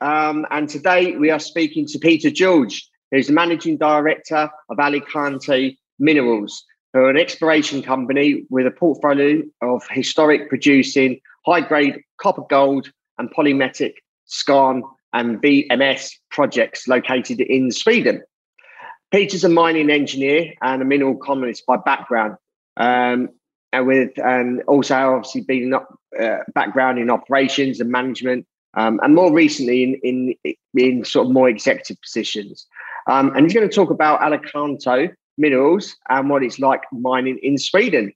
um, and today we are speaking to Peter George, who's the managing director of Alicanto Minerals, who are an exploration company with a portfolio of historic producing high grade copper gold and polymetallic skarn and VMS projects located in Sweden. Peter's a mining engineer and a mineral economist by background. Um, and with and also obviously being uh, background in operations and management um, and more recently in, in, in sort of more executive positions. Um, and he's going to talk about Alicanto minerals and what it's like mining in Sweden.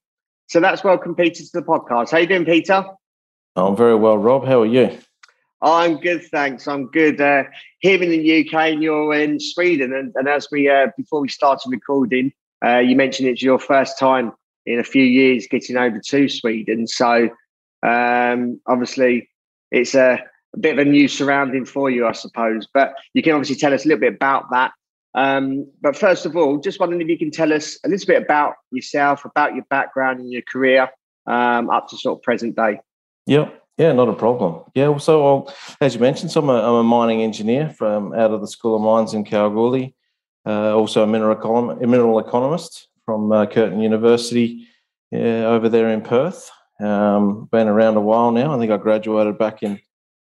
So that's welcome, Peter, to the podcast. How you doing, Peter? I'm very well, Rob. How are you? I'm good, thanks. I'm good. Uh, here in the UK, and you're in Sweden. And, and as we uh, before we started recording, uh, you mentioned it's your first time in a few years getting over to Sweden. So um, obviously, it's a a bit of a new surrounding for you, I suppose. But you can obviously tell us a little bit about that. Um, but first of all, just wondering if you can tell us a little bit about yourself, about your background and your career um, up to sort of present day. Yeah, yeah, not a problem. Yeah, so I'll, as you mentioned, so I'm a, I'm a mining engineer from out of the School of Mines in Kalgoorlie. Uh, also a mineral, a mineral economist from uh, Curtin University uh, over there in Perth. Um, been around a while now. I think I graduated back in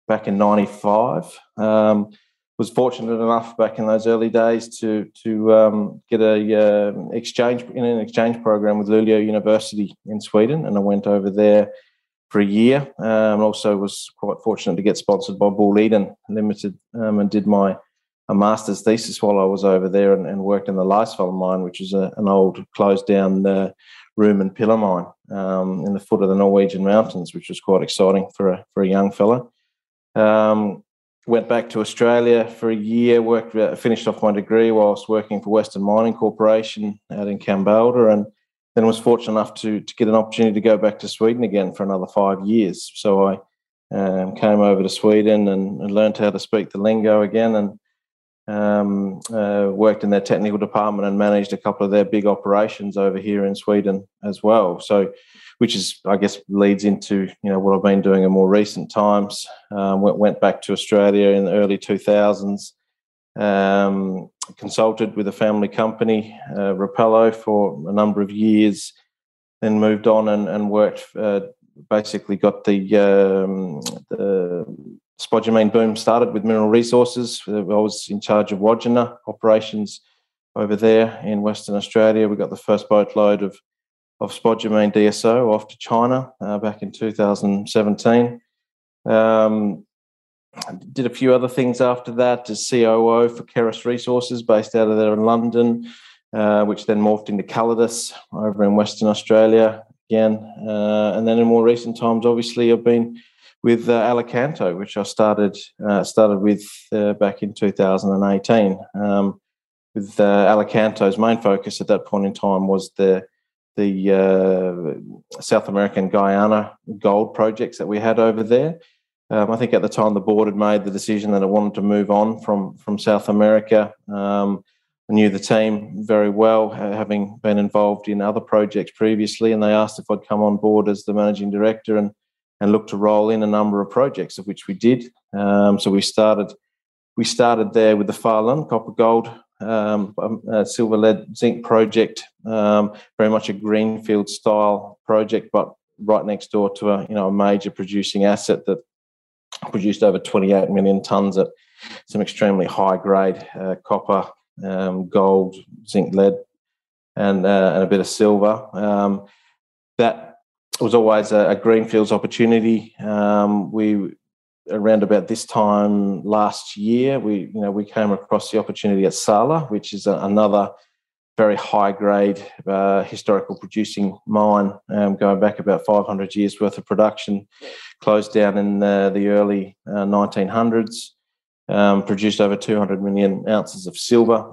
back in '95. Um, was fortunate enough back in those early days to to um, get a uh, exchange in an exchange program with Luleå University in Sweden, and I went over there for a year. Um, also was quite fortunate to get sponsored by Boliden Limited um, and did my a master's thesis while I was over there and, and worked in the Laisvall mine, which is a, an old closed down uh, room and pillar mine um, in the foot of the Norwegian mountains, which was quite exciting for a for a young fella. Um, went back to Australia for a year, worked, uh, finished off my degree whilst working for Western Mining Corporation out in Kambalda, and then was fortunate enough to, to get an opportunity to go back to Sweden again for another five years. So I um, came over to Sweden and, and, learned how to speak the lingo again and um, uh, worked in their technical department and managed a couple of their big operations over here in Sweden as well. So which is, I guess, leads into you know what I've been doing in more recent times. Um, went, went back to Australia in the early 2000s. Um, consulted with a family company, uh, Rapello, for a number of years. Then moved on and, and worked. Uh, basically, got the um, the spodumene boom started with Mineral Resources. I was in charge of Wodgina operations over there in Western Australia. We got the first boatload of of spodumene DSO off to China uh, back in 2017. Um, did a few other things after that as COO for Keras Resources based out of there in London, uh, which then morphed into Calidus over in Western Australia again. Uh, and then in more recent times, obviously, I've been with uh, Alicanto, which I started uh, started with uh, back in 2018. Um, with uh, Alicanto's main focus at that point in time was the the uh, South American Guyana gold projects that we had over there. Um, I think at the time the board had made the decision that it wanted to move on from from South America. Um, I knew the team very well, having been involved in other projects previously, and they asked if I'd come on board as the managing director and and look to roll in a number of projects, of which we did. Um, so we started we started there with the Falun copper gold um, um, silver lead zinc project, um, very much a greenfield style project, but right next door to a you know a major producing asset that produced over 28 million tons at some extremely high grade uh, copper, um, gold, zinc, lead, and, uh, and a bit of silver. Um, that was always a, a greenfields opportunity. Um, we around about this time last year, we you know we came across the opportunity at Sala, which is a, another very high grade uh, historical producing mine, um, going back about 500 years worth of production, closed down in the, the early uh, 1900s. um, produced over 200 million ounces of silver,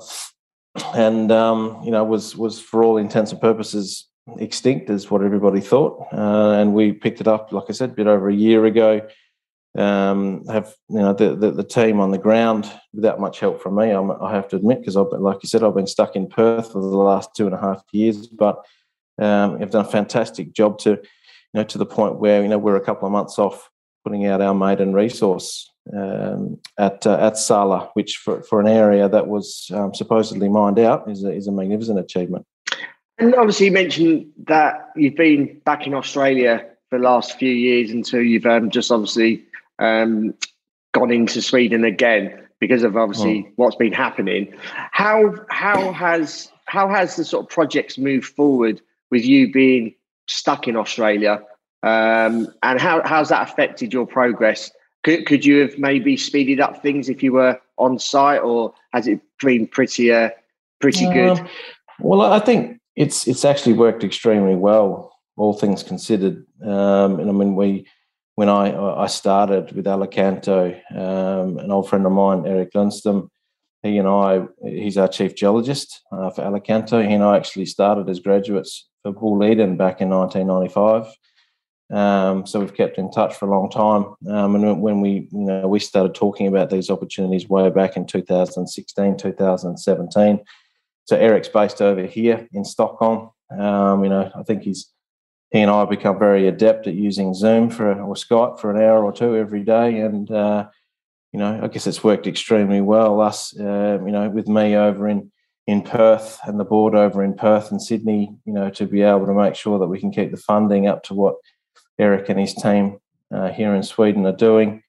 and um, you know was was for all intents and purposes extinct, is what everybody thought. Uh, and we picked it up, like I said, a bit over a year ago. Um, have you know the, the, the team on the ground without much help from me. I'm, i have to admit because I've been, like you said, I've been stuck in Perth for the last two and a half years, but um, have done a fantastic job to you know to the point where you know we're a couple of months off putting out our maiden resource um, at uh, at Sala, which for, for an area that was um, supposedly mined out is a, is a magnificent achievement. And obviously, you mentioned that you've been back in Australia for the last few years until you've um, just obviously um, gone into Sweden again because of obviously oh. what's been happening. How how has how has the sort of projects moved forward with you being stuck in Australia, um, and how how's that affected your progress? Could could you have maybe speeded up things if you were on site, or has it been pretty uh, pretty good? Um, well, I think it's it's actually worked extremely well, all things considered. Um, and I mean, we when I I started with Alicanto, um, an old friend of mine, Eric Lundstam, he and I, he's our chief geologist uh, for Alicanto. He and I actually started as graduates for Boliden back in 1995. Um, so we've kept in touch for a long time. Um, and when we, you know, we started talking about these opportunities way back in 2016, 2017 so Eric's based over here in Stockholm. Um, you know, I think he's he and I have become very adept at using Zoom for or Skype for an hour or two every day, and uh, you know, I guess it's worked extremely well. Us, uh, you know, with me over in in Perth and the board over in Perth and Sydney, you know, to be able to make sure that we can keep the funding up to what Eric and his team uh, here in Sweden are doing,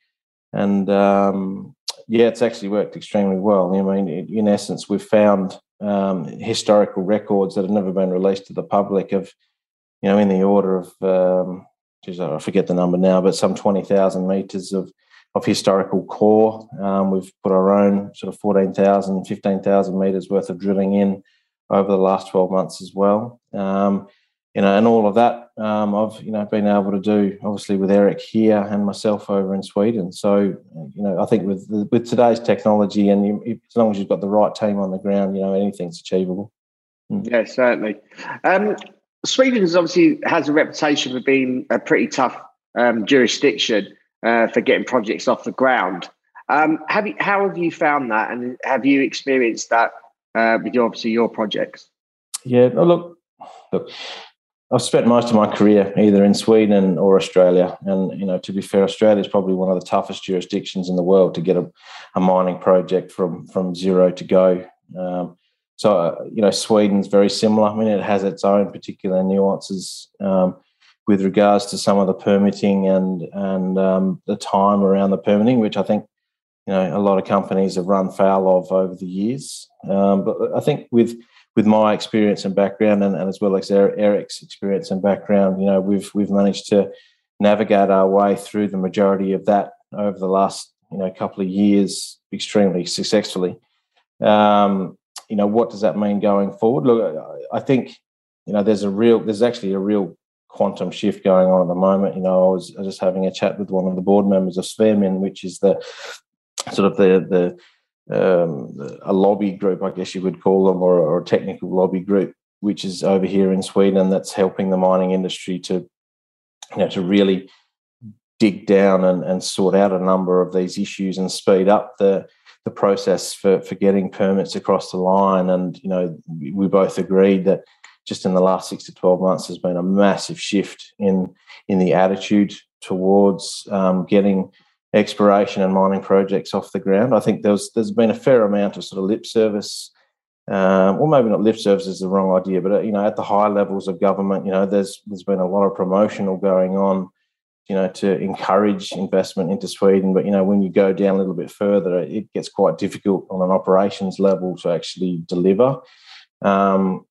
and um, yeah, it's actually worked extremely well. I mean, in essence, we've found um, historical records that have never been released to the public of, you know, in the order of, um, geez, I forget the number now, but some 20,000 metres of, of historical core. Um, we've put our own sort of 14,000, 15,000 metres worth of drilling in over the last 12 months as well. Um, you know, and all of that um, I've you know been able to do obviously with Eric here and myself over in Sweden. So you know, I think with with today's technology and you, as long as you've got the right team on the ground, you know, anything's achievable. Mm. Yeah, certainly. Um, Sweden obviously has a reputation for being a pretty tough um, jurisdiction uh, for getting projects off the ground. Um, have you, how have you found that, and have you experienced that uh, with your, obviously your projects? Yeah, look, look, I've spent most of my career either in Sweden or Australia, and you know, to be fair, Australia is probably one of the toughest jurisdictions in the world to get a, a mining project from from zero to go. Um, so, uh, you know, Sweden's very similar. I mean, it has its own particular nuances um, with regards to some of the permitting and and um, the time around the permitting, which I think you know a lot of companies have run foul of over the years. Um, but I think with with my experience and background, and, and as well as Eric's experience and background, you know, we've we've managed to navigate our way through the majority of that over the last you know couple of years extremely successfully. Um, you know, what does that mean going forward? Look, I think you know there's a real there's actually a real quantum shift going on at the moment. You know, I was, just having a chat with one of the board members of Svemin, which is the sort of the the um, a lobby group, I guess you would call them, or, or, a technical lobby group, which is over here in Sweden, that's helping the mining industry to, you know, to really dig down and, and sort out a number of these issues and speed up the the process for, for getting permits across the line. And you know, we both agreed that just in the last six to twelve months, there's been a massive shift in in the attitude towards um, getting exploration and mining projects off the ground. I think there's there's been a fair amount of sort of lip service, um, or maybe not lip service is the wrong idea, but uh, you know at the high levels of government, you know there's there's been a lot of promotional going on, you know, to encourage investment into Sweden. But you know when you go down a little bit further, it gets quite difficult on an operations level to actually deliver. Um,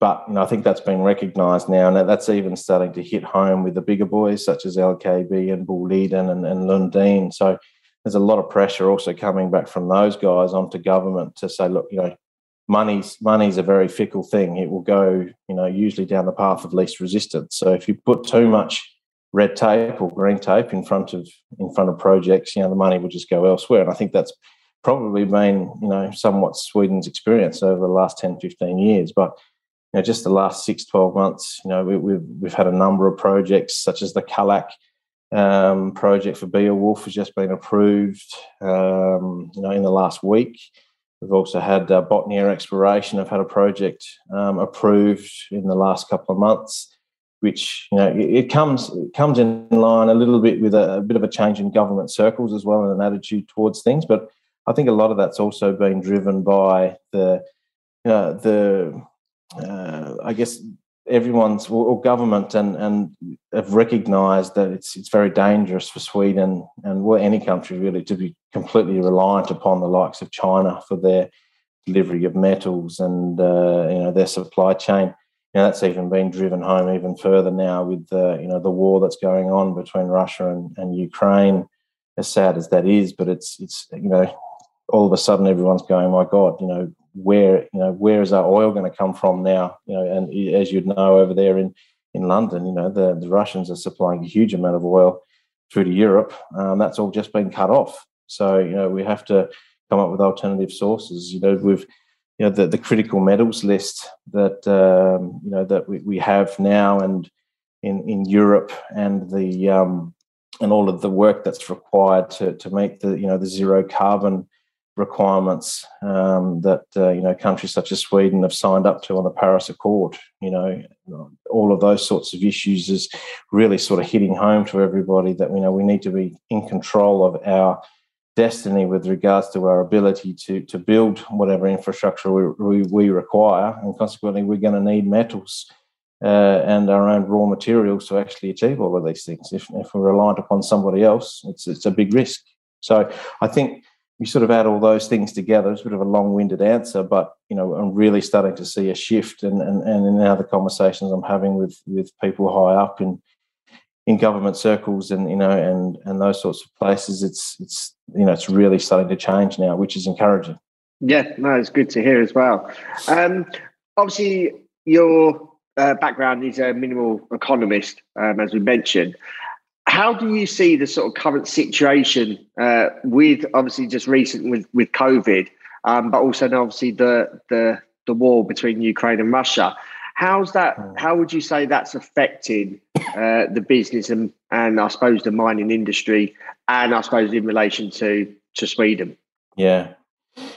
but you know, I think that's been recognised now, and that's even starting to hit home with the bigger boys such as LKAB and Boliden and, and Lundin. So there's a lot of pressure also coming back from those guys onto government to say, look, you know, money's money's a very fickle thing. It will go, you know, usually down the path of least resistance. So if you put too much red tape or green tape in front of in front of projects, you know, the money will just go elsewhere. And I think that's probably been, you know, somewhat Sweden's experience over the last 10, 15 years. But, you know, just the last six, 12 months, you know, we, have we've, we've had a number of projects such as the Kallak um, project for Beowulf has just been approved, um, you know, in the last week. We've also had uh, Botnia Exploration have had a project um, approved in the last couple of months, which you know it, it, comes it comes in line a little bit with a, a, bit of a change in government circles as well and an attitude towards things. But I think a lot of that's also been driven by the you know, the uh, I guess everyone's or government and and have recognised that it's it's very dangerous for Sweden and well any country really to be completely reliant upon the likes of China for their delivery of metals and uh, you know their supply chain. Know, that's even been driven home even further now with the you know the war that's going on between Russia and, and Ukraine. As sad as that is, but it's it's you know all of a sudden everyone's going, my God, you know, where you know where is our oil going to come from now? You know, and as you'd know over there in in London, you know, the, the Russians are supplying a huge amount of oil through to Europe. Um, that's all just been cut off. So you know we have to come up with alternative sources. You know, with you know the, the critical metals list that um, you know that we, we have now and in in Europe and the um, and all of the work that's required to to make the you know the zero carbon requirements um, that uh, you know countries such as Sweden have signed up to on the Paris Accord. You know, all of those sorts of issues is really sort of hitting home to everybody that you know we need to be in control of our destiny with regards to our ability to to build whatever infrastructure we, we, we require, and consequently we're going to need metals. Uh, and our own raw materials to actually achieve all of these things. If, if we're reliant upon somebody else, it's it's a big risk. So I think you sort of add all those things together. It's a bit of a long-winded answer, but you know, I'm really starting to see a shift, and and, and in now the conversations I'm having with with people high up in in government circles and you know and and those sorts of places, it's it's you know it's really starting to change now, which is encouraging. Yeah, no, it's good to hear as well. Um, obviously, your uh, background is a mineral economist, um, as we mentioned how do you see the sort of current situation uh, with obviously just recent with with COVID, um, but also obviously the the the war between Ukraine and Russia? How's that? Hmm. How would you say that's affecting uh, the business and and I suppose the mining industry, and I suppose in relation to to Sweden? Yeah,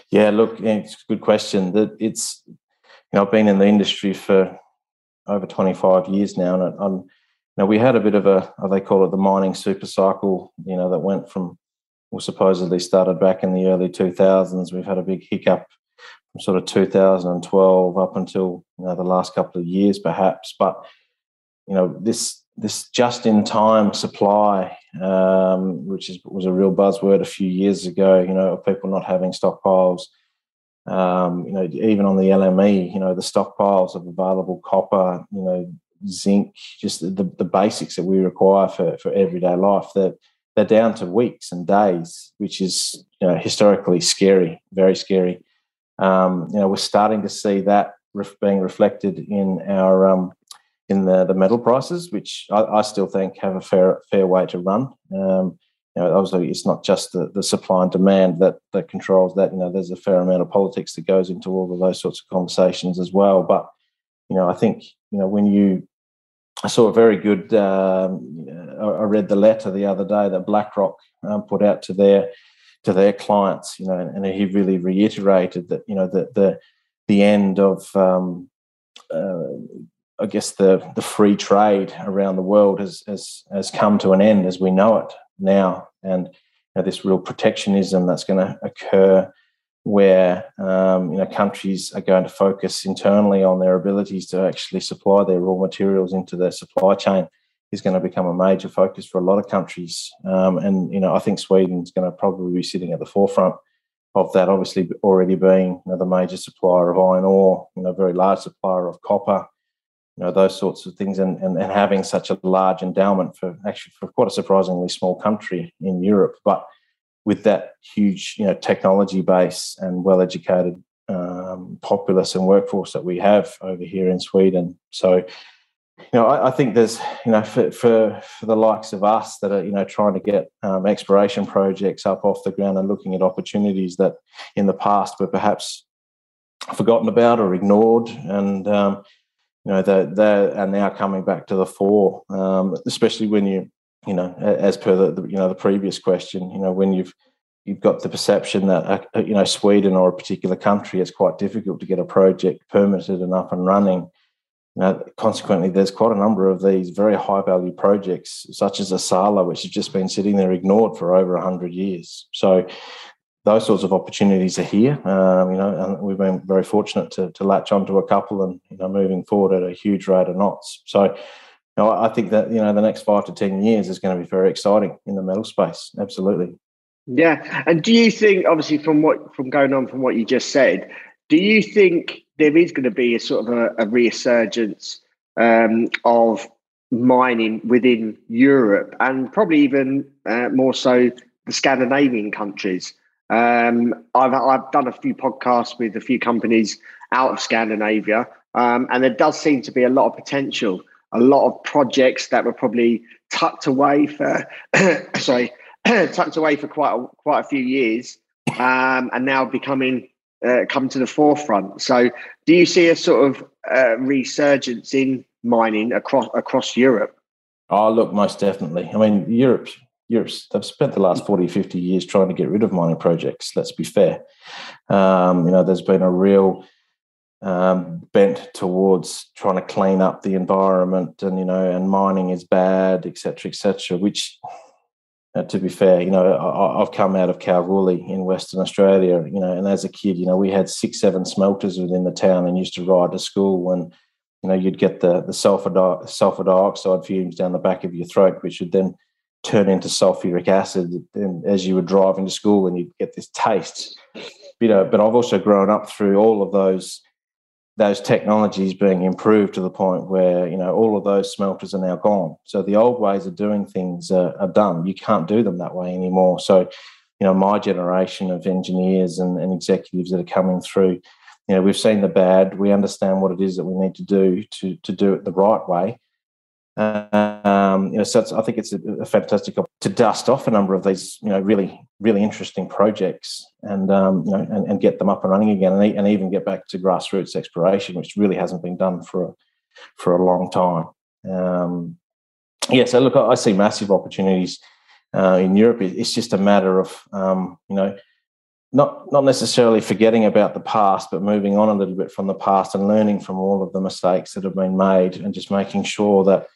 yeah. Look, it's a good question. That it's you know I've been in the industry for over twenty five years now, and I'm now we had a bit of a they call it the mining super cycle, you know, that went from well supposedly started back in the early 2000s. We've had a big hiccup sort of 2012 up until you know the last couple of years, perhaps. But you know this this just in time supply, um, which is, was a real buzzword a few years ago. You know, people not having stockpiles. Um, you know, even on the LME, you know, the stockpiles of available copper, you know, zinc, just the, the basics that we require for, for everyday life, that they're down to weeks and days, which is you know, historically scary, very scary. Um, you know, we're starting to see that ref- being reflected in our um, in the, the metal prices, which I, I, still think have a fair fair way to run. Um, you know, obviously, it's not just the, the supply and demand that that controls that. You know, there's a fair amount of politics that goes into all of those sorts of conversations as well. But you know, I think you know when you I saw a very good. Um, I read the letter the other day that BlackRock um, put out to their to their clients. You know, and, he really reiterated that you know the the the end of um, uh, I guess the the free trade around the world has has has come to an end as we know it now, and you know, this real protectionism that's going to occur where um, you know countries are going to focus internally on their abilities to actually supply their raw materials into their supply chain is going to become a major focus for a lot of countries. Um, and you know, I think Sweden's going to probably be sitting at the forefront of that. Obviously, already being you know, the major supplier of iron ore, you know, very large supplier of copper, you know, those sorts of things, and, and, and having such a large endowment for actually for quite a surprisingly small country in Europe, but with that huge you know technology base and well educated um, populace and workforce that we have over here in Sweden. So you know, I, I, think there's, you know, for, for, for the likes of us that are, you know, trying to get um, exploration projects up off the ground and looking at opportunities that in the past were perhaps forgotten about or ignored, and um, you know, they they are now coming back to the fore, um, especially when you, you know, as per the, the, you know the previous question, you know, when you've you've got the perception that uh, you know Sweden or a particular country, it's quite difficult to get a project permitted and up and running. Now, consequently, there's quite a number of these very high value projects, such as Asala, which has just been sitting there ignored for over 100 years. So, those sorts of opportunities are here, um, you know, and we've been very fortunate to, to latch onto a couple and, you know, moving forward at a huge rate of knots. So, you know, I think that, you know, the next five to 10 years is going to be very exciting in the metal space. Absolutely. Yeah. And do you think, obviously, from what, from going on from what you just said, do you think there is going to be a sort of a, a resurgence um, of mining within Europe and probably even uh, more so the Scandinavian countries? Um, I've, I've done a few podcasts with a few companies out of Scandinavia, um, and there does seem to be a lot of potential, a lot of projects that were probably tucked away for, sorry, tucked away for quite a, quite a few years, um, and now becoming uh, come to the forefront. So, do you see a sort of uh, resurgence in mining across across Europe? Oh, look, most definitely. I mean, Europe, Europe's they've spent the last 40, 50 years trying to get rid of mining projects. Let's be fair. Um, you know, there's been a real um, bent towards trying to clean up the environment, and you know, and mining is bad, etc., etc. which uh, to be fair, you know, I, have come out of Kalgoorlie in Western Australia, you know, and as a kid, you know, we had six, seven smelters within the town and used to ride to school and, you know, you'd get the, the sulfur, di- sulfur dioxide fumes down the back of your throat, which would then turn into sulfuric acid and as you were driving to school and you'd get this taste. You know, but I've also grown up through all of those those technologies being improved to the point where you know all of those smelters are now gone. So the old ways of doing things are, are done. You can't do them that way anymore. So you know my generation of engineers and, and, executives that are coming through, you know we've seen the bad. We understand what it is that we need to do to to do it the right way. Um, you know, so I think it's a, a fantastic to dust off a number of these, you know, really, really interesting projects and, um, you know, and, and, get them up and running again and, and, even get back to grassroots exploration, which really hasn't been done for a, for a long time. Um, yeah, so look, I see massive opportunities uh, in Europe. It's just a matter of, um, you know, not not necessarily forgetting about the past, but moving on a little bit from the past and learning from all of the mistakes that have been made, and just making sure that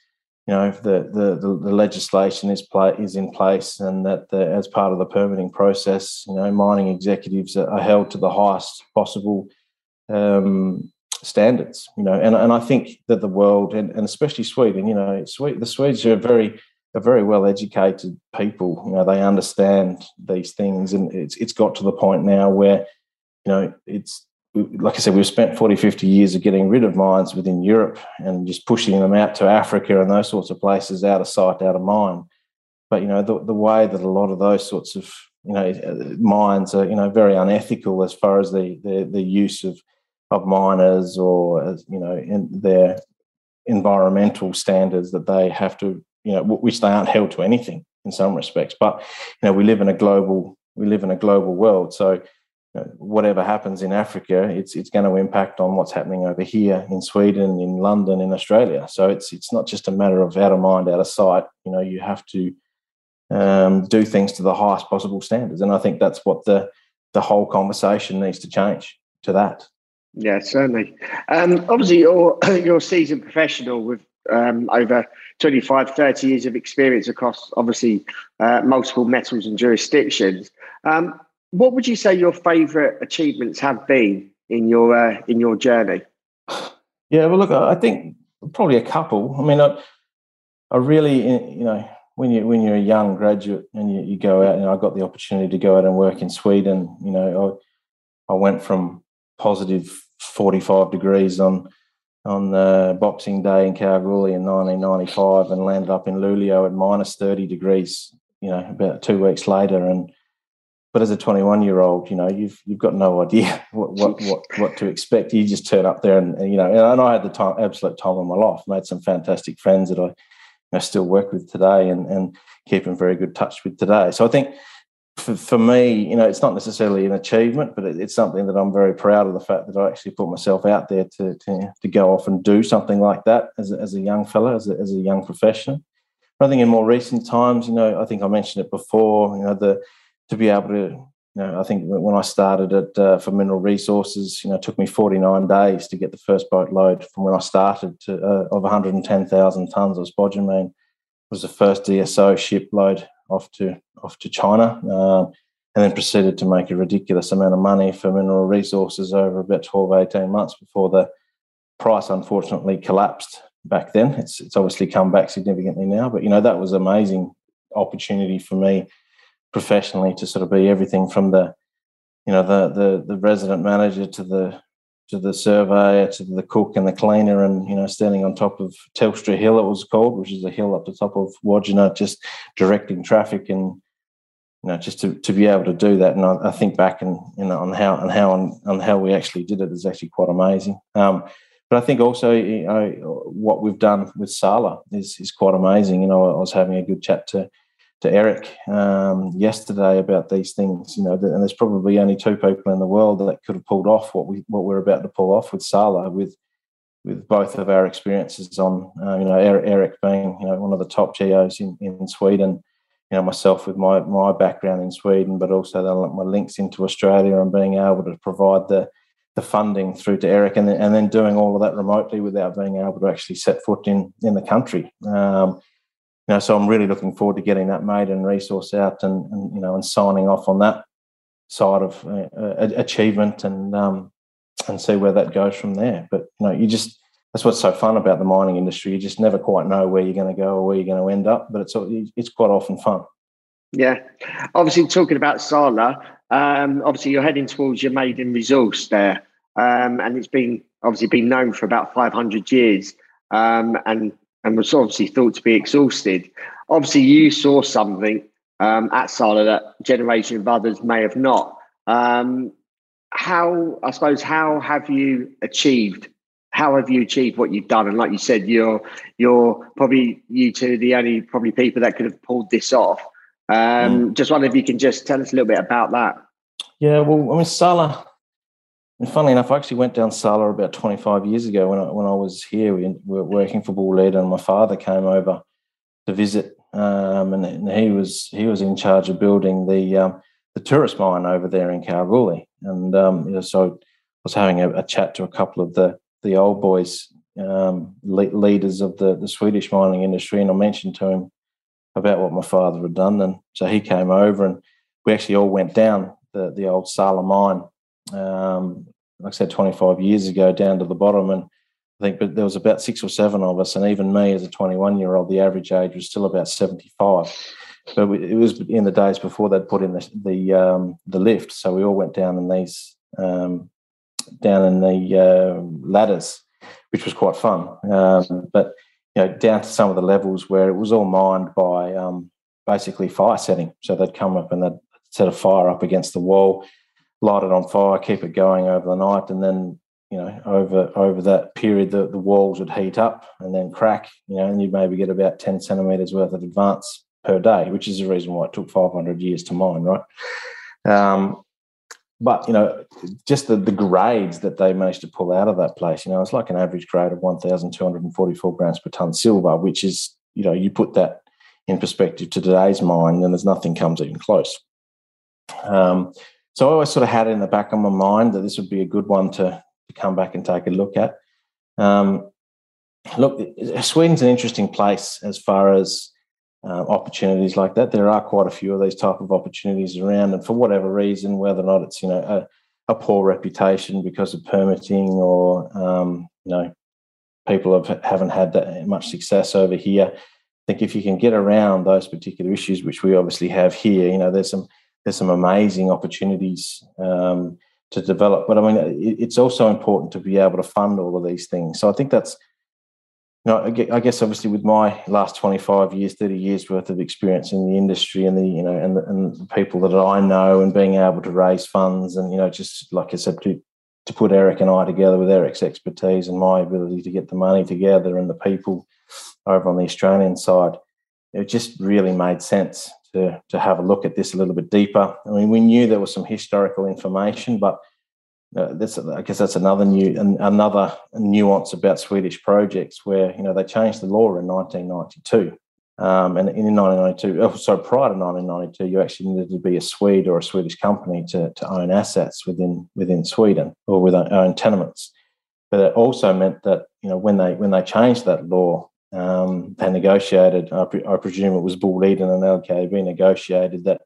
you know the the, the, the legislation is play, is in place and that the, as part of the permitting process you know mining executives are, held to the highest possible um, standards you know and, and I think that the world and, and especially Sweden you know Sweden, the Swedes are very are very well educated people you know they understand these things and it's it's got to the point now where you know it's like I said, we've spent 40, 50 years of getting rid of mines within Europe and just pushing them out to Africa and those sorts of places out of sight, out of mind. But, you know, the, the way that a lot of those sorts of, you know, mines are, you know, very unethical as far as the, the, the use of, of miners or, you know, in their environmental standards that they have to, you know, which they aren't held to anything in some respects. But, you know, we live in a global, we live in a global world. So, whatever happens in Africa, it's it's going to impact on what's happening over here in Sweden, in London, in Australia. So it's it's not just a matter of out of mind, out of sight. You know, you have to um, do things to the highest possible standards, and I think that's what the the whole conversation needs to change to that. Yeah, certainly. Um, obviously, you're you're a seasoned professional with um, over 25, 30 years of experience across obviously uh, multiple metals and jurisdictions. Um, what would you say your favourite achievements have been in your uh, in your journey? Yeah, well, look, I think probably a couple. I mean, I, I really, you know, when you when you're a young graduate and you, you go out, and I got the opportunity to go out and work in Sweden. You know, I, I went from positive 45 degrees on on the Boxing Day in Kalgoorlie in 1995 and landed up in Luleå at minus 30 degrees. You know, about two weeks later, and but as a 21 year old, you know, you've you've got no idea what what what, what to expect. You just turn up there, and, and you know, and I had the time, absolute time of my life. Made some fantastic friends that I, know, still work with today, and and keep in very good touch with today. So I think for, for me, you know, it's not necessarily an achievement, but it, it's something that I'm very proud of the fact that I actually put myself out there to to, to go off and do something like that as a, as a young fella, as a, as a young professional. But I think in more recent times, you know, I think I mentioned it before, you know, the to be able to, you know, I think when I started it uh, for Mineral Resources, you know, it took me 49 days to get the first boat load from when I started to uh, of 110,000 tons of spodumene. It was the first DSO ship load off to off to China, uh, and then proceeded to make a ridiculous amount of money for Mineral Resources over about 12, 18 months before the price unfortunately collapsed back then. It's it's obviously come back significantly now, but you know that was amazing opportunity for me professionally to sort of be everything from the you know the the the resident manager to the to the surveyor to the cook and the cleaner and you know standing on top of Telstra Hill it was called which is a hill up the top of Wodgina just directing traffic and you know just to, to be able to do that. And I, I think back and you know on how and how on, on how we actually did it is actually quite amazing. Um, but I think also you know what we've done with Sala is is quite amazing. You know I was having a good chat to to Eric um, yesterday about these things. You know, and there's probably only two people in the world that could have pulled off what we what we're about to pull off with Sala, with with both of our experiences on. Uh, you know, Eric being you know one of the top geos in, in Sweden. You know, myself with my my background in Sweden, but also my links into Australia and being able to provide the the funding through to Eric, and then, and then doing all of that remotely without being able to actually set foot in in the country. Um, know, so I'm really looking forward to getting that maiden resource out and, and you know and signing off on that side of uh, uh, achievement and um, and see where that goes from there. But you know, you just that's what's so fun about the mining industry. You just never quite know where you're going to go or where you're going to end up, but it's it's quite often fun. Yeah, obviously talking about Sala, um, obviously you're heading towards your maiden resource there, um, and it's been obviously been known for about 500 years, um, and and was obviously thought to be exhausted. Obviously, you saw something um, at Sala that generation of others may have not. Um, how, I suppose, how have you achieved? How have you achieved what you've done? And like you said, you're you're probably you two the only probably people that could have pulled this off. Um, mm. Just wonder if you can just tell us a little bit about that. Yeah, well, I mean, Sala and funnily enough, I actually went down Sala about 25 years ago when I, when I was here. We were working for Boliden, and my father came over to visit, um, and, and, he was he was in charge of building the um, the tourist mine over there in Kalgoorlie. And um, you know, so I was having a, a, chat to a couple of the the old boys, um, leaders of the the Swedish mining industry, and I mentioned to him about what my father had done, and so he came over, and we actually all went down the the old Sala mine um, like I said, 25 years ago down to the bottom. And I think but there was about six or seven of us. And even me as a 21 year old, the average age was still about 75. But it was in the days before they'd put in the the, um, the lift. So we all went down in these, um, down in the uh, ladders, which was quite fun. Um, but, you know, down to some of the levels where it was all mined by um, basically fire setting. So they'd come up and they'd set a fire up against the wall light it on fire, keep it going over the night, and then you know over over that period the, the walls would heat up and then crack. You know, and you'd maybe get about ten centimeters worth of advance per day, which is the reason why it took 500 years to mine, right? Um, but you know, just the, the grades that they managed to pull out of that place, you know, it's like an average grade of 1,244 grams per ton silver, which is, you know, you put that in perspective to today's mine, and there's nothing comes even close. Um, so I always sort of had it in the back of my mind that this would be a good one to, to come back and take a look at. Um, look, Sweden's an interesting place as far as uh, opportunities like that. There are quite a few of these type of opportunities around, and for whatever reason, whether or not it's you know a, a poor reputation because of permitting or um, you know people have, haven't had that much success over here. I think if you can get around those particular issues, which we obviously have here, you know, there's some there's some amazing opportunities um, to develop. But I mean, it's also important to be able to fund all of these things. So I think that's you know, I guess obviously with my last 25 years, 30 years worth of experience in the industry and the, you know, and the, and the people that I know and being able to raise funds and, you know, just like I said, to, to put Eric and I together with Eric's expertise and my ability to get the money together and the people over on the Australian side, it just really made sense to, to have a look at this a little bit deeper. I mean, we knew there was some historical information, but uh, this, I guess that's another new another nuance about Swedish projects where you know they changed the law in 1992, um, and in 1992, oh, sorry, prior to 1992, you actually needed to be a Swede or a Swedish company to, to own assets within within Sweden or with own tenements. But it also meant that you know when they when they changed that law, um, they negotiated. I, pre- I, presume it was Boliden and LKAB negotiated that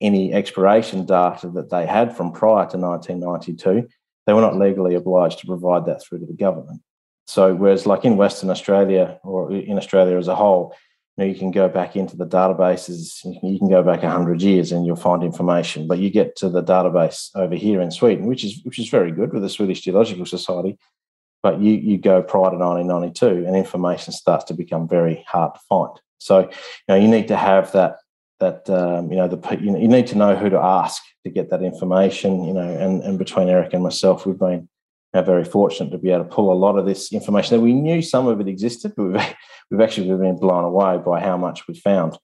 any exploration data that they had from prior to 1992, they were not legally obliged to provide that through to the government. So, whereas like in Western Australia or in Australia as a whole, you, know, you can go back into the databases, you can go back 100 years and you'll find information, but you get to the database over here in Sweden, which is which is very good with the Swedish Geological Society, but you you go prior to 1992 and information starts to become very hard to find. So, you know, you need to have that that um, you know the you, you need to know who to ask to get that information. You know, and and between Eric and myself, we've been know, very fortunate to be able to pull a lot of this information that we knew some of it existed, but we've we've actually been blown away by how much we found,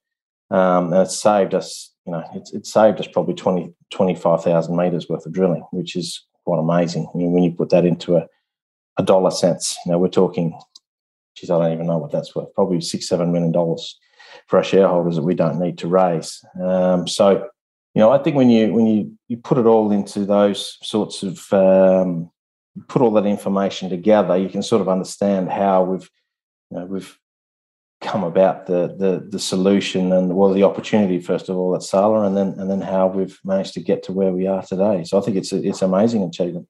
um, and it's saved us. You know, it's it's saved us probably 20, 25,000 meters worth of drilling, which is quite amazing. I mean, when you put that into a, a dollar cents. you know, we're talking, geez, I don't even know what that's worth, probably six, seven million dollars for our shareholders that we don't need to raise. Um, so, you know, I think when you when you you put it all into those sorts of um, put all that information together, you can sort of understand how we've you know, we've come about the the the solution and well the opportunity first of all at Sala and then and then how we've managed to get to where we are today. So I think it's a, it's amazing achievement.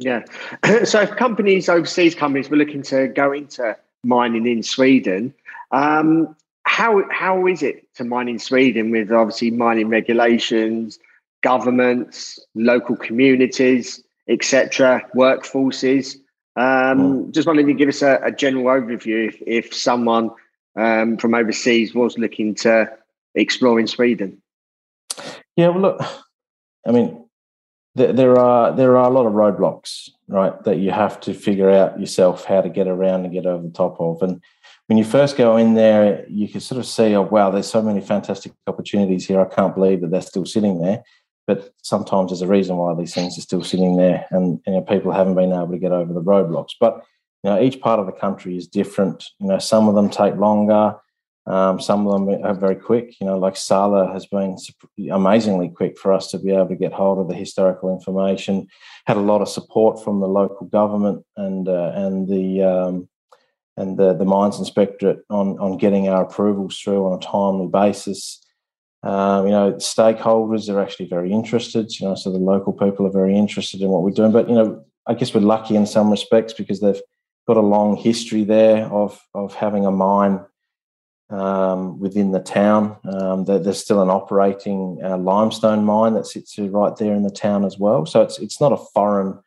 Yeah. So if companies overseas companies were looking to go into mining in Sweden, um, how how is it to mine in Sweden with obviously mining regulations, governments, local communities, etc., workforces? Um, mm. Just wanted to give us a, a general overview if, if someone um, from overseas was looking to explore in Sweden. Yeah, well, look, I mean, there, are there are a lot of roadblocks, right, that you have to figure out yourself how to get around and get over the top of, and when you first go in there, you can sort of see, oh, wow, there's so many fantastic opportunities here. I can't believe that they're still sitting there. But sometimes there's a reason why these things are still sitting there, and you know, people haven't been able to get over the roadblocks. But you know, each part of the country is different. You know, some of them take longer. Um, some of them are very quick. You know, like Sala has been amazingly quick for us to be able to get hold of the historical information. Had a lot of support from the local government and uh, and the um, and the, the mines inspectorate on, on getting our approvals through on a timely basis. Um, you know, stakeholders are actually very interested, you know, so the local people are very interested in what we're doing. But, you know, I guess we're lucky in some respects because they've got a long history there of, of having a mine um, within the town. Um, there's still an operating uh, limestone mine that sits right there in the town as well. So it's, it's not a foreign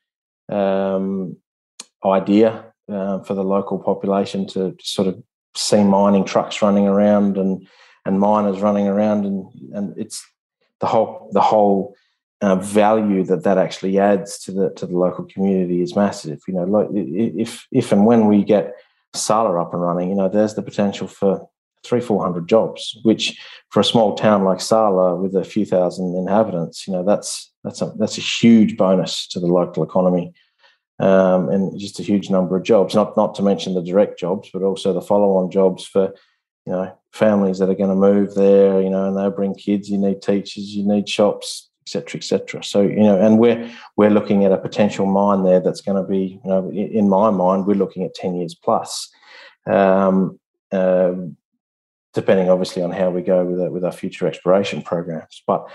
um, idea uh, for the local population to sort of see mining trucks running around and and miners running around and and it's the whole the whole uh, value that that actually adds to the to the local community is massive. You know, if if and when we get Sala up and running, you know, there's the potential for three four hundred jobs, which for a small town like Sala with a few thousand inhabitants, you know, that's that's a that's a huge bonus to the local economy um, and just a huge number of jobs. Not not to mention the direct jobs, but also the follow-on jobs for you know families that are going to move there. You know, and they'll bring kids. You need teachers. You need shops, etc., etc. So you know, and we're we're looking at a potential mine there that's going to be you know in my mind we're looking at ten years plus. Um, uh, depending obviously on how we go with it, with our future exploration programs, but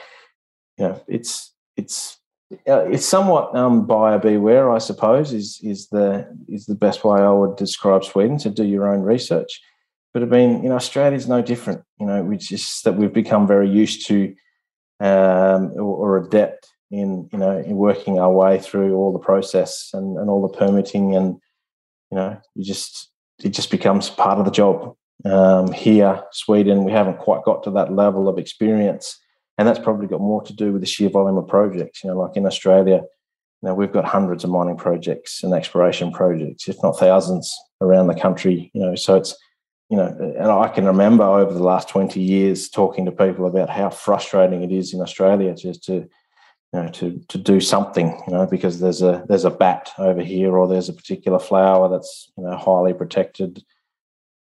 you know, it's it's uh, it's somewhat um, buyer beware, I suppose, is is the is the best way I would describe Sweden. To do your own research, but I mean, you know, Australia's no different. You know, which is that we've become very used to um, or, or, adept in you know in working our way through all the process and, and all the permitting, and you know, you just it just becomes part of the job. Um, here, Sweden, we haven't quite got to that level of experience, and that's probably got more to do with the sheer volume of projects. You know, like in Australia, you know, we've got hundreds of mining projects and exploration projects, if not thousands, around the country. You know, so it's you know, and I can remember over the last twenty years talking to people about how frustrating it is in Australia just to you know, to to do something, you know, because there's a there's a bat over here, or there's a particular flower that's you know highly protected,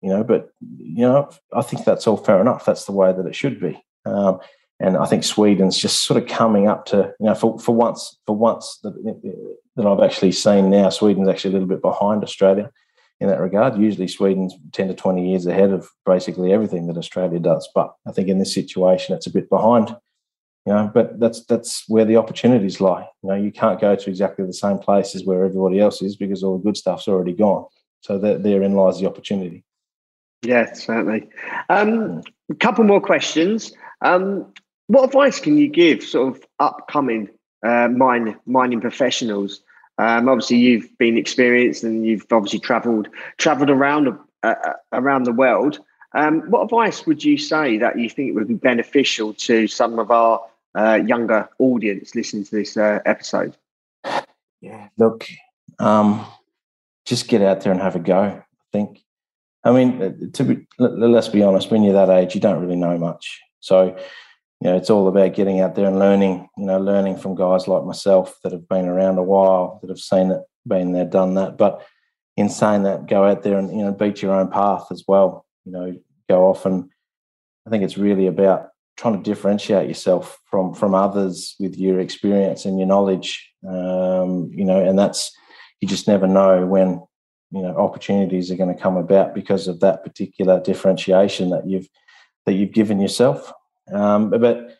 you know. But you know, I think that's all fair enough. That's the way that it should be. Um, and I think Sweden's just sort of coming up to you know for, for once for once that that I've actually seen now, Sweden's actually a little bit behind Australia in that regard. Usually, Sweden's ten to twenty years ahead of basically everything that Australia does. But I think in this situation, it's a bit behind you know but that's that's where the opportunities lie you know you can't go to exactly the same places where everybody else is because all the good stuff's already gone so that therein lies the opportunity yeah certainly um, a couple more questions um, what advice can you give sort of upcoming uh, mine, mining professionals um, obviously you've been experienced and you've obviously traveled traveled around uh, uh, around the world um, what advice would you say that you think would be beneficial to some of our uh, younger audience listening to this uh, episode? Yeah, look, um, just get out there and have a go. I think. I mean, uh, to be, let's be honest. When you're that age, you don't really know much. So, you know, it's all about getting out there and learning. You know, learning from guys like myself that have been around a while, that have seen it, been there, done that. But in saying that, go out there and you know beat your own path as well. You know, go off and I think it's really about trying to differentiate yourself from from others with your experience and your knowledge um, you know and that's you just never know when you know opportunities are going to come about because of that particular differentiation that you've that you've given yourself. Um, but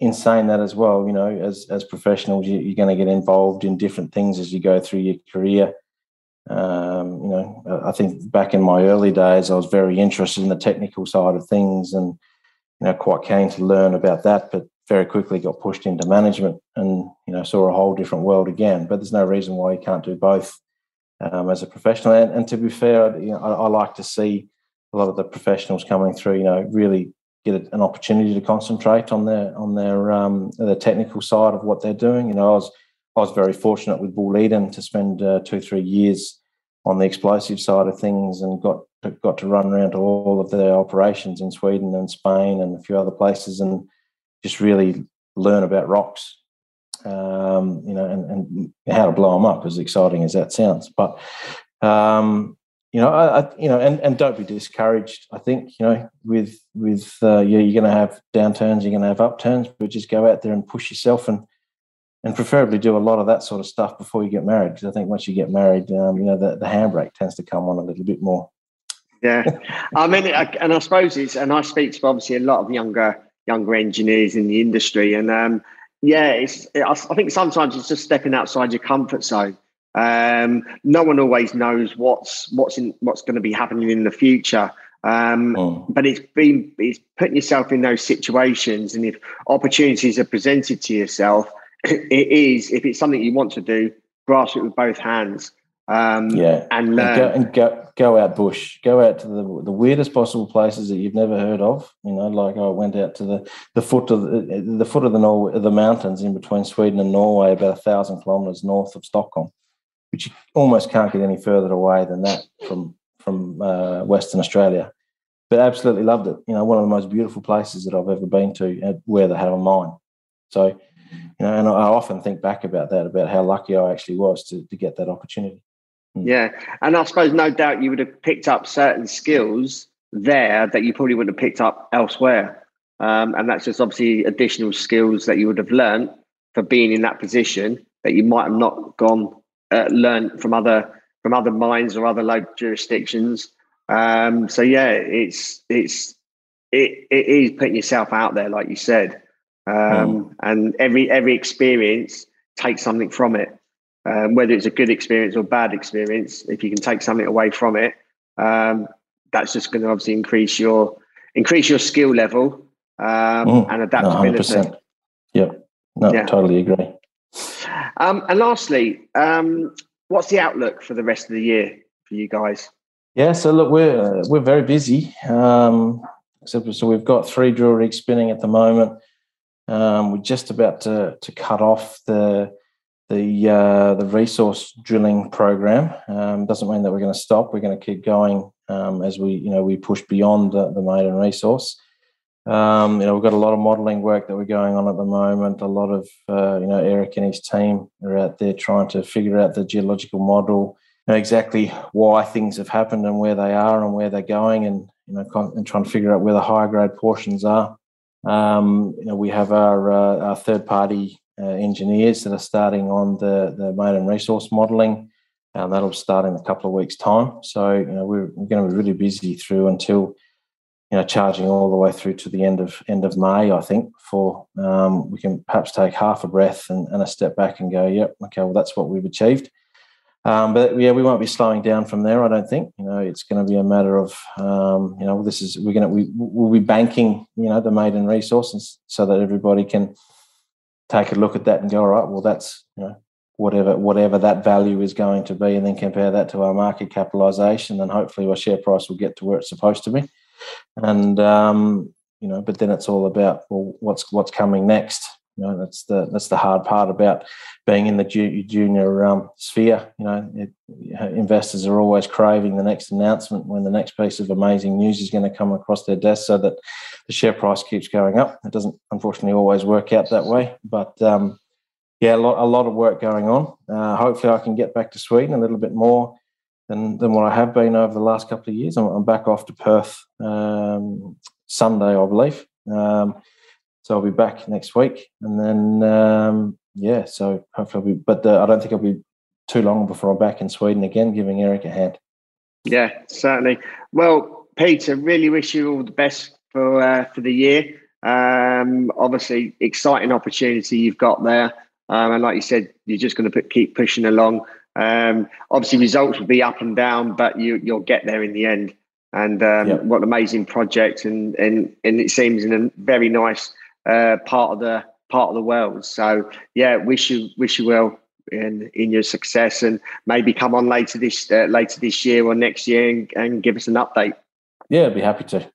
in saying that as well you know as as professionals you, are going to get involved in different things as you go through your career. Um, you know i think back in my early days i was very interested in the technical side of things and you know, quite keen to learn about that, but very quickly got pushed into management and, you know, saw a whole different world again. But there's no reason why you can't do both um, as a professional. And, and, to be fair, you know, I, I, like to see a lot of the professionals coming through, you know, really get an opportunity to concentrate on their on their um, the technical side of what they're doing. You know, I was I was very fortunate with Boliden to spend uh, two three years on the explosive side of things and got got to run around to all of their operations in Sweden and Spain and a few other places and just really learn about rocks, um, you know, and, and, how to blow them up. As exciting as that sounds, but um, you know, I, I, you know, and, and don't be discouraged. I think you know, with with uh, you're going to have downturns, you're going to have upturns, but just go out there and push yourself and and preferably do a lot of that sort of stuff before you get married. Because I think once you get married, um, you know, the, the handbrake tends to come on a little bit more. Yeah, I mean, and I suppose it's, and I speak to obviously a lot of younger younger engineers in the industry, and um, yeah, it's. I think sometimes it's just stepping outside your comfort zone. Um, no one always knows what's what's in what's going to be happening in the future. Um, oh. But it's been it's putting yourself in those situations, and if opportunities are presented to yourself, it is if it's something you want to do, grasp it with both hands. Um, yeah, and, and, go, and go go out bush, go out to the the weirdest possible places that you've never heard of. You know, like I went out to the the foot of the, the foot of the Nor- the mountains in between Sweden and Norway, about a thousand kilometres north of Stockholm, which you almost can't get any further away than that from from uh, Western Australia. But absolutely loved it. You know, one of the most beautiful places that I've ever been to, where they have a mine. So you know, and I often think back about that, about how lucky I actually was to, to get that opportunity. Mm. Yeah. And I suppose no doubt you would have picked up certain skills there that you probably wouldn't have picked up elsewhere. Um, and that's just obviously additional skills that you would have learned for being in that position that you might have not gone uh, learned from other from other mines or other local jurisdictions. Um, so yeah, it's it's it, it is putting yourself out there, like you said um, mm. and every every experience takes something from it. Um, whether it's a good experience or bad experience, if you can take something away from it, um, that's just going to obviously increase your increase your skill level um, mm. and adaptability. No, yep. No, yeah, totally agree. Um, and lastly, um, what's the outlook for the rest of the year for you guys? Yeah, so look, we're uh, we're very busy. Um, except so we've got three drill rigs spinning at the moment. Um, we're just about to to cut off the the uh, the resource drilling program. Um, doesn't mean that we're going to stop. We're going to keep going um, as we you know we push beyond the, the maiden resource. Um, you know, we've got a lot of modelling work that we're going on at the moment. A lot of uh, you know Eric and his team are out there trying to figure out the geological model, you know, exactly why things have happened and where they are and where they're going, and you know, and trying to figure out where the higher grade portions are. Um, you know, we have our, uh, our third party uh, engineers that are starting on the the maiden resource modelling. and that'll start in a couple of weeks' time. So you know, we're, we're going to be really busy through until you know, charging all the way through to the end of end of May, I think, for um, we can perhaps take half a breath and, and, a step back and go, yep, okay, well that's what we've achieved. Um, but yeah, we won't be slowing down from there. I don't think. You know, it's going to be a matter of um, you know, this is we're going to we will be banking you know the maiden resources so that everybody can take a look at that and go, all right, well that's you know whatever whatever that value is going to be, and then compare that to our market capitalisation, and hopefully our share price will get to where it's supposed to be and um, you know, but then it's all about well, what's what's coming next. You know, that's the that's the hard part about being in the junior um, sphere. You know, it, investors are always craving the next announcement when the next piece of amazing news is going to come across their desk, so that the share price keeps going up. It doesn't unfortunately always work out that way, but um, yeah, a lot, a lot of work going on. Uh, hopefully, I can get back to Sweden a little bit more than, than what I have been over the last couple of years. I'm, I'm back off to Perth um, Sunday, I believe. Um, so I'll be back next week, and then um, yeah. So hopefully, I'll be, but uh, I don't think I'll be too long before I'm back in Sweden again, giving Eric a hand. Yeah, certainly. Well, Peter, really wish you all the best for uh, for the year. Um, obviously, exciting opportunity you've got there, um, and like you said, you're just going to keep pushing along. Um, obviously, results will be up and down, but you you'll get there in the end. And um, yep. what an amazing project, and and and it seems in a very nice uh, part of the part of the world. So yeah, wish you wish you well in in your success, and maybe come on later this uh, later this year or next year and, and give us an update. Yeah, I'd be happy to.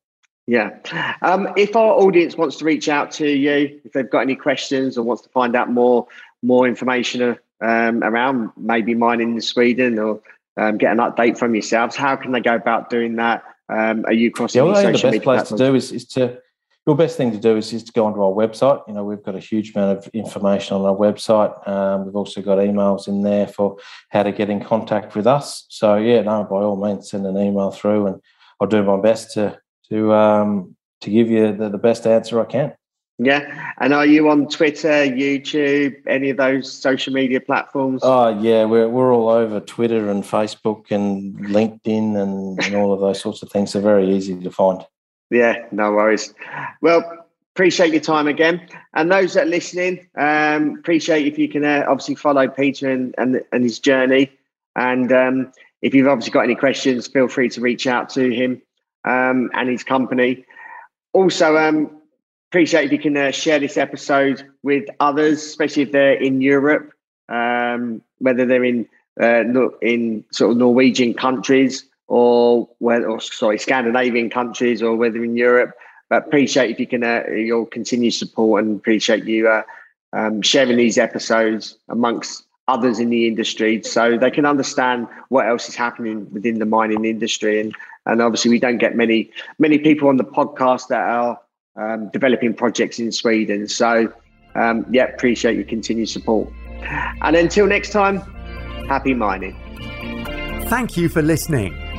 Yeah. Um, if our audience wants to reach out to you, if they've got any questions or wants to find out more more information um, around maybe mining in Sweden or um, get an update from yourselves, how can they go about doing that? Um, are you crossing? Yeah, well, the best place platforms? to do is, is to your best thing to do is, is to go onto our website. You know, we've got a huge amount of information on our website. Um, we've also got emails in there for how to get in contact with us. So yeah, no, by all means, send an email through, and I'll do my best to to um, to give you the, the best answer I can. Yeah. And are you on Twitter, YouTube, any of those social media platforms? Oh, yeah. We're, we're all over Twitter and Facebook and LinkedIn and, and all of those sorts of things. They're very easy to find. Yeah, no worries. Well, appreciate your time again. And those that are listening, um, appreciate if you can uh, obviously follow Peter and, and, and his journey. And um, if you've obviously got any questions, feel free to reach out to him um, and his company. Also, um, appreciate if you can uh, share this episode with others, especially if they're in Europe, um, whether they're in uh, in sort of Norwegian countries or whether, or sorry, Scandinavian countries or whether in Europe. But appreciate if you can uh, your continued support and appreciate you uh, um, sharing these episodes amongst others in the industry so they can understand what else is happening within the mining industry and and obviously we don't get many many people on the podcast that are um, developing projects in Sweden. So, um, yeah, appreciate your continued support. And until next time, happy mining. Thank you for listening.